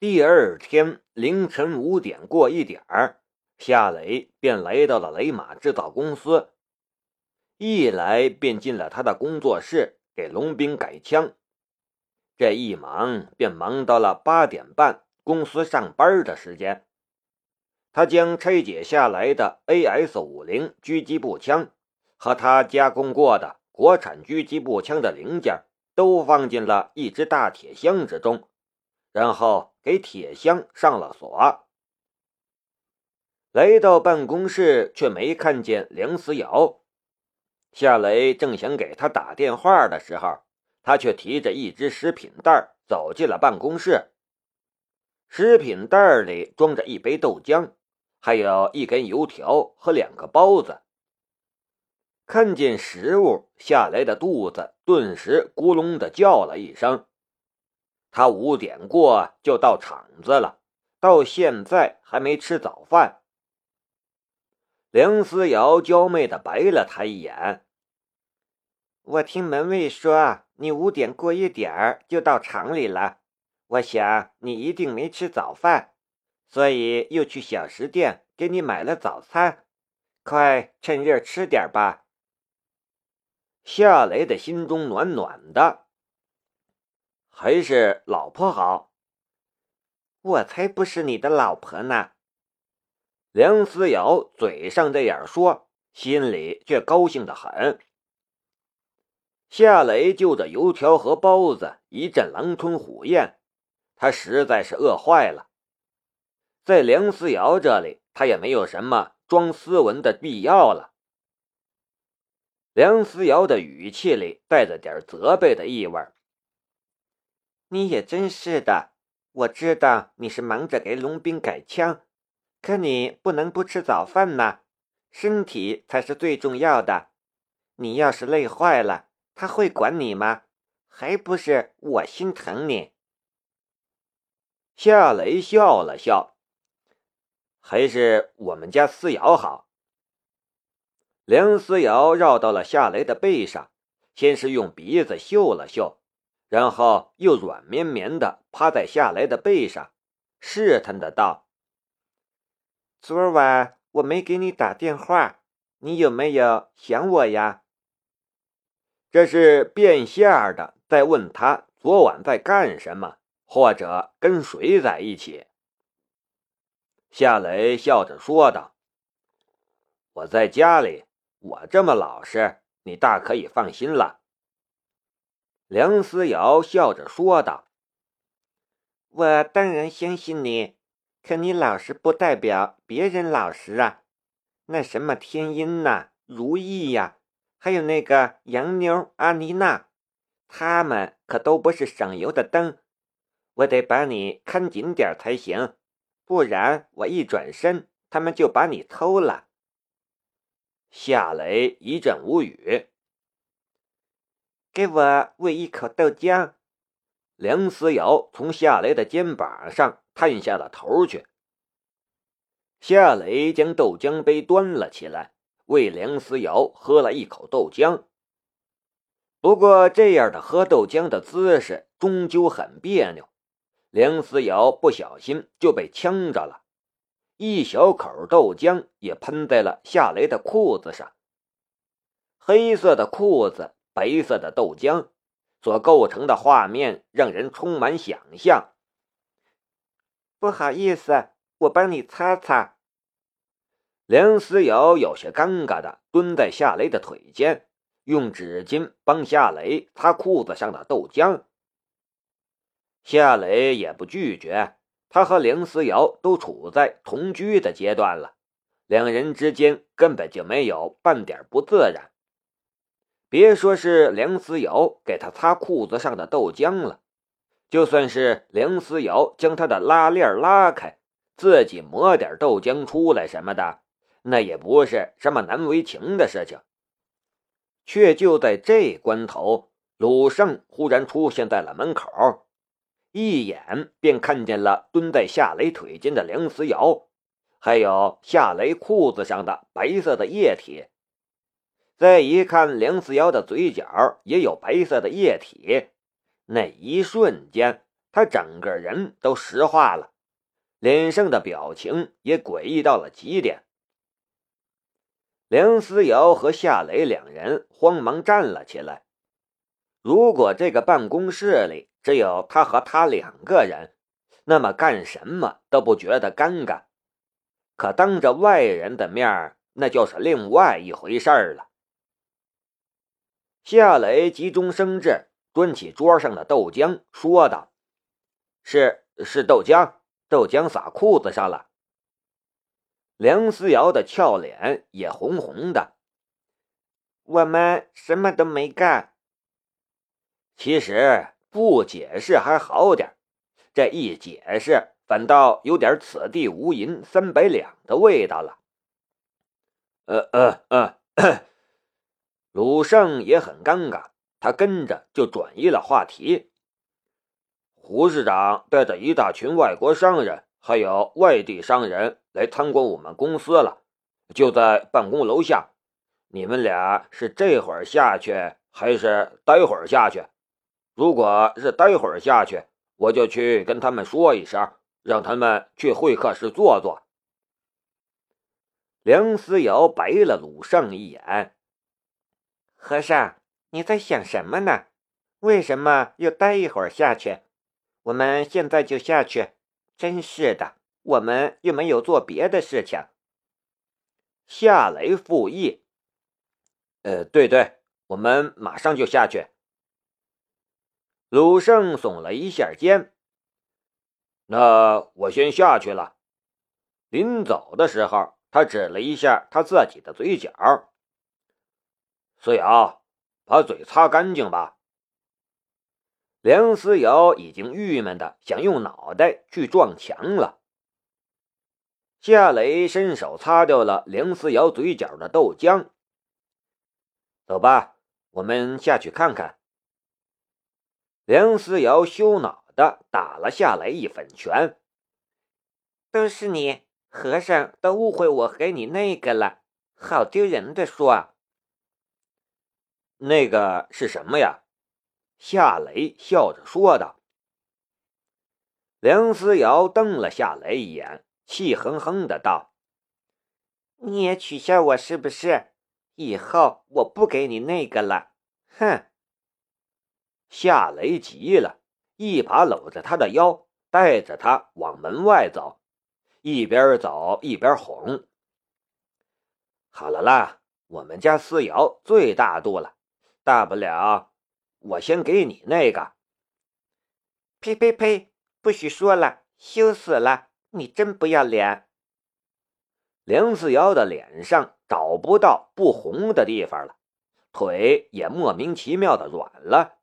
第二天凌晨五点过一点儿，夏雷便来到了雷马制造公司，一来便进了他的工作室给龙兵改枪。这一忙便忙到了八点半，公司上班的时间。他将拆解下来的 AS 五零狙击步枪和他加工过的国产狙击步枪的零件都放进了一只大铁箱之中，然后给铁箱上了锁。来到办公室，却没看见梁思瑶。夏雷正想给他打电话的时候。他却提着一只食品袋走进了办公室。食品袋里装着一杯豆浆，还有一根油条和两个包子。看见食物，夏雷的肚子顿时咕隆的叫了一声。他五点过就到厂子了，到现在还没吃早饭。梁思瑶娇媚的白了他一眼。我听门卫说。你五点过一点儿就到厂里了，我想你一定没吃早饭，所以又去小食店给你买了早餐，快趁热吃点吧。夏雷的心中暖暖的，还是老婆好。我才不是你的老婆呢。梁思瑶嘴上这样说，心里却高兴的很。夏雷就着油条和包子一阵狼吞虎咽，他实在是饿坏了。在梁思瑶这里，他也没有什么装斯文的必要了。梁思瑶的语气里带着点责备的意味。你也真是的，我知道你是忙着给龙兵改枪，可你不能不吃早饭呐，身体才是最重要的。你要是累坏了，他会管你吗？还不是我心疼你。夏雷笑了笑，还是我们家思瑶好。梁思瑶绕到了夏雷的背上，先是用鼻子嗅了嗅，然后又软绵绵的趴在夏雷的背上，试探的道：“昨晚我没给你打电话，你有没有想我呀？”这是变相的在问他昨晚在干什么，或者跟谁在一起。夏雷笑着说道：“我在家里，我这么老实，你大可以放心了。”梁思瑶笑着说道：“我当然相信你，可你老实不代表别人老实啊。那什么天音呐，如意呀。”还有那个洋妞阿妮娜，他们可都不是省油的灯，我得把你看紧点才行，不然我一转身，他们就把你偷了。夏雷一阵无语。给我喂一口豆浆。梁思瑶从夏雷的肩膀上探下了头去。夏雷将豆浆杯端了起来。为梁思瑶喝了一口豆浆，不过这样的喝豆浆的姿势终究很别扭，梁思瑶不小心就被呛着了，一小口豆浆也喷在了夏雷的裤子上。黑色的裤子，白色的豆浆，所构成的画面让人充满想象。不好意思，我帮你擦擦。梁思瑶有些尴尬的蹲在夏雷的腿间，用纸巾帮夏雷擦裤子上的豆浆。夏雷也不拒绝，他和梁思瑶都处在同居的阶段了，两人之间根本就没有半点不自然。别说是梁思瑶给他擦裤子上的豆浆了，就算是梁思瑶将他的拉链拉开，自己抹点豆浆出来什么的。那也不是什么难为情的事情，却就在这关头，鲁胜忽然出现在了门口，一眼便看见了蹲在夏雷腿间的梁思瑶，还有夏雷裤子上的白色的液体。再一看梁思瑶的嘴角也有白色的液体，那一瞬间，他整个人都石化了，脸上的表情也诡异到了极点。梁思瑶和夏雷两人慌忙站了起来。如果这个办公室里只有他和他两个人，那么干什么都不觉得尴尬。可当着外人的面那就是另外一回事儿了。夏雷急中生智，端起桌上的豆浆，说道：“是是豆浆，豆浆洒裤子上了。”梁思瑶的俏脸也红红的。我们什么都没干。其实不解释还好点这一解释，反倒有点“此地无银三百两”的味道了。呃呃呃，鲁胜也很尴尬，他跟着就转移了话题。胡市长带着一大群外国商人，还有外地商人来参观我们公司了，就在办公楼下。你们俩是这会儿下去，还是待会儿下去？如果是待会儿下去，我就去跟他们说一声，让他们去会客室坐坐。梁思瑶白了鲁胜一眼：“和尚，你在想什么呢？为什么又待一会儿下去？我们现在就下去。真是的，我们又没有做别的事情。”夏雷复议：“呃，对对，我们马上就下去。”鲁胜耸了一下肩，那我先下去了。临走的时候，他指了一下他自己的嘴角。思瑶，把嘴擦干净吧。梁思瑶已经郁闷的想用脑袋去撞墙了。夏雷伸手擦掉了梁思瑶嘴角的豆浆。走吧，我们下去看看。梁思瑶羞恼的打了下来一粉拳。都是你，和尚都误会我和你那个了，好丢人的说。那个是什么呀？夏雷笑着说道。梁思瑶瞪了夏雷一眼，气哼哼的道：“你也取笑我是不是？以后我不给你那个了。”哼。夏雷急了，一把搂着他的腰，带着他往门外走，一边走一边哄：“好了啦，我们家思瑶最大度了，大不了我先给你那个。”呸呸呸！不许说了，羞死了！你真不要脸！梁思瑶的脸上找不到不红的地方了，腿也莫名其妙的软了。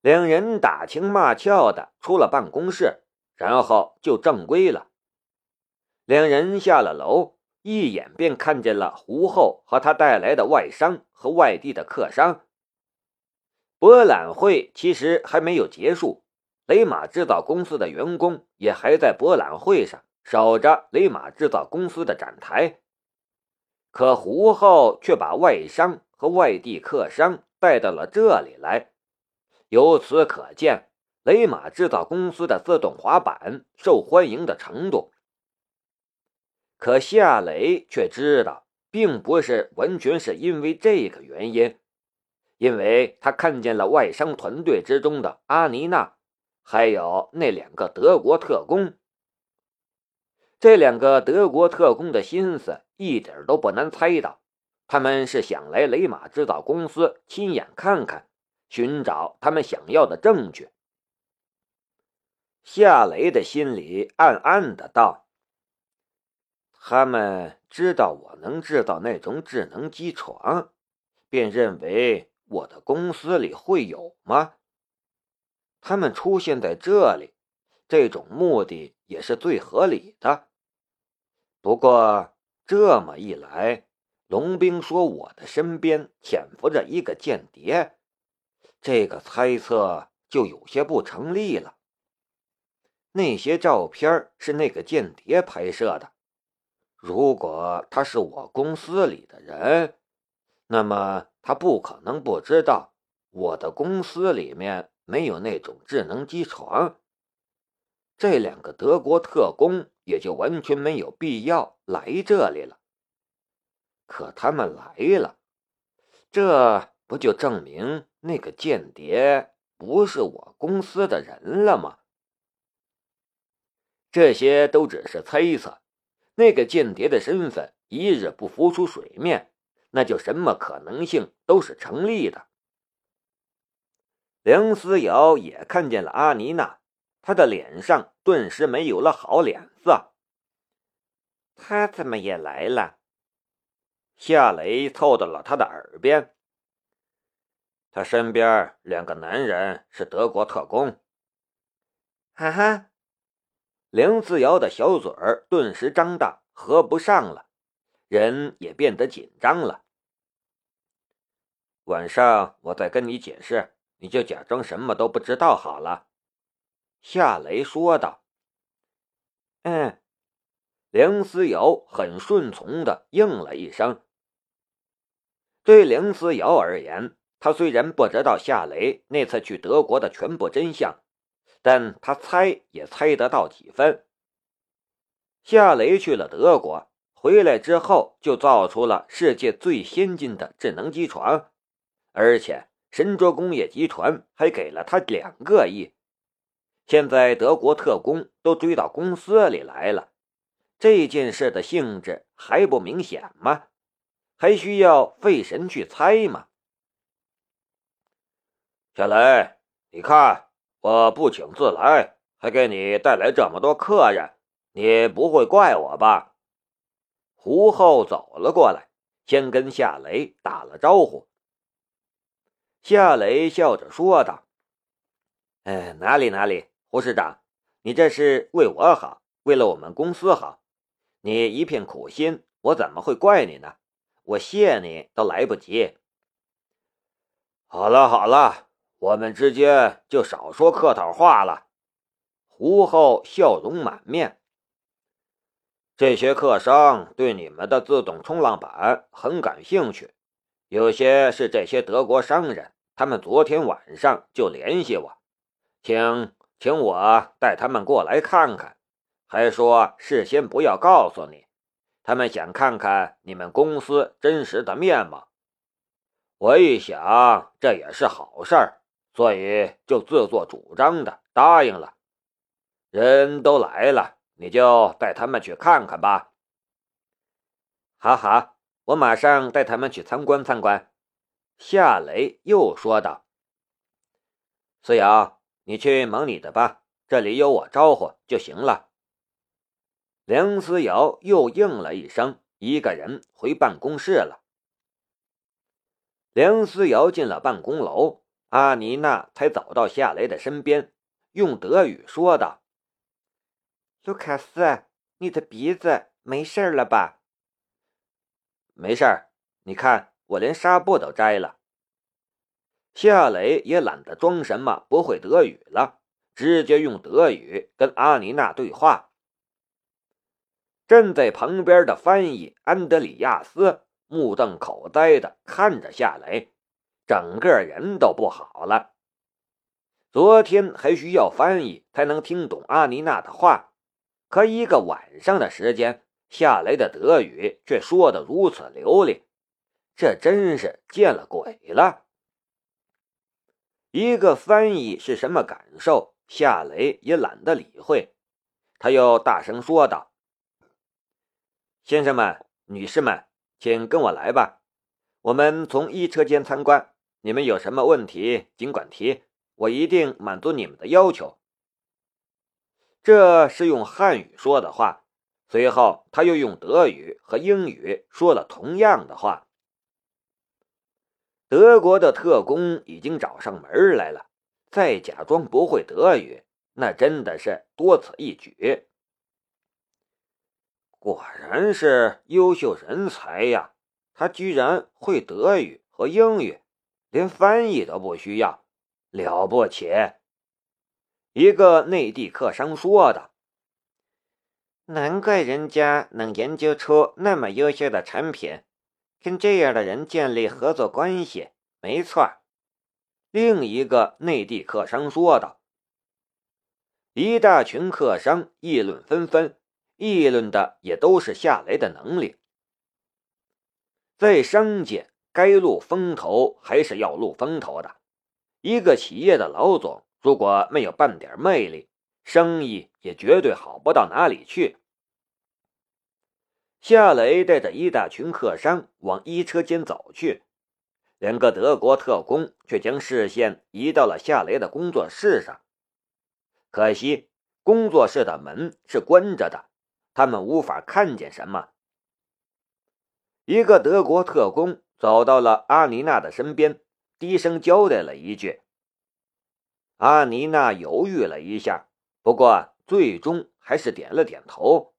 两人打情骂俏的出了办公室，然后就正规了。两人下了楼，一眼便看见了胡后和他带来的外商和外地的客商。博览会其实还没有结束，雷马制造公司的员工也还在博览会上守着雷马制造公司的展台，可胡后却把外商和外地客商带到了这里来。由此可见，雷马制造公司的自动滑板受欢迎的程度。可夏雷却知道，并不是完全是因为这个原因，因为他看见了外商团队之中的阿妮娜，还有那两个德国特工。这两个德国特工的心思一点都不难猜到，他们是想来雷马制造公司亲眼看看。寻找他们想要的证据。夏雷的心里暗暗的道：“他们知道我能制造那种智能机床，便认为我的公司里会有吗？他们出现在这里，这种目的也是最合理的。不过这么一来，龙兵说我的身边潜伏着一个间谍。”这个猜测就有些不成立了。那些照片是那个间谍拍摄的，如果他是我公司里的人，那么他不可能不知道我的公司里面没有那种智能机床，这两个德国特工也就完全没有必要来这里了。可他们来了，这不就证明那个间谍不是我公司的人了吗？这些都只是猜测，那个间谍的身份一日不浮出水面，那就什么可能性都是成立的。梁思瑶也看见了阿妮娜，她的脸上顿时没有了好脸色。他怎么也来了？夏雷凑到了他的耳边。他身边两个男人是德国特工。哈哈。梁思瑶的小嘴儿顿时张大，合不上了，人也变得紧张了。晚上我再跟你解释，你就假装什么都不知道好了。”夏雷说道。“嗯。”梁思瑶很顺从的应了一声。对梁思瑶而言，他虽然不知道夏雷那次去德国的全部真相。但他猜也猜得到几分。夏雷去了德国，回来之后就造出了世界最先进的智能机床，而且神卓工业集团还给了他两个亿。现在德国特工都追到公司里来了，这件事的性质还不明显吗？还需要费神去猜吗？夏雷，你看。我不请自来，还给你带来这么多客人，你不会怪我吧？胡厚走了过来，先跟夏雷打了招呼。夏雷笑着说道：“哎，哪里哪里，胡市长，你这是为我好，为了我们公司好，你一片苦心，我怎么会怪你呢？我谢你都来不及。好了好了。”我们之间就少说客套话了。胡厚笑容满面。这些客商对你们的自动冲浪板很感兴趣，有些是这些德国商人，他们昨天晚上就联系我，请请我带他们过来看看，还说事先不要告诉你，他们想看看你们公司真实的面貌。我一想，这也是好事儿。所以就自作主张的答应了。人都来了，你就带他们去看看吧。好好，我马上带他们去参观参观。夏雷又说道：“思瑶，你去忙你的吧，这里有我招呼就行了。”梁思瑶又应了一声，一个人回办公室了。梁思瑶进了办公楼。阿妮娜才走到夏雷的身边，用德语说道：“卢卡斯，你的鼻子没事了吧？”“没事儿，你看我连纱布都摘了。”夏雷也懒得装什么不会德语了，直接用德语跟阿妮娜对话。站在旁边的翻译安德里亚斯目瞪口呆的看着夏雷。整个人都不好了。昨天还需要翻译才能听懂阿妮娜的话，可一个晚上的时间，夏雷的德语却说得如此流利，这真是见了鬼了。一个翻译是什么感受，夏雷也懒得理会。他又大声说道：“先生们、女士们，请跟我来吧，我们从一车间参观。”你们有什么问题，尽管提，我一定满足你们的要求。这是用汉语说的话，随后他又用德语和英语说了同样的话。德国的特工已经找上门来了，再假装不会德语，那真的是多此一举。果然是优秀人才呀，他居然会德语和英语。连翻译都不需要，了不起！一个内地客商说的。难怪人家能研究出那么优秀的产品，跟这样的人建立合作关系，没错。另一个内地客商说道。一大群客商议论纷纷，议论的也都是夏雷的能力。在商界，该露风头还是要露风头的。一个企业的老总如果没有半点魅力，生意也绝对好不到哪里去。夏雷带着一大群客商往衣车间走去，两个德国特工却将视线移到了夏雷的工作室上。可惜，工作室的门是关着的，他们无法看见什么。一个德国特工走到了阿妮娜的身边，低声交代了一句。阿妮娜犹豫了一下，不过最终还是点了点头。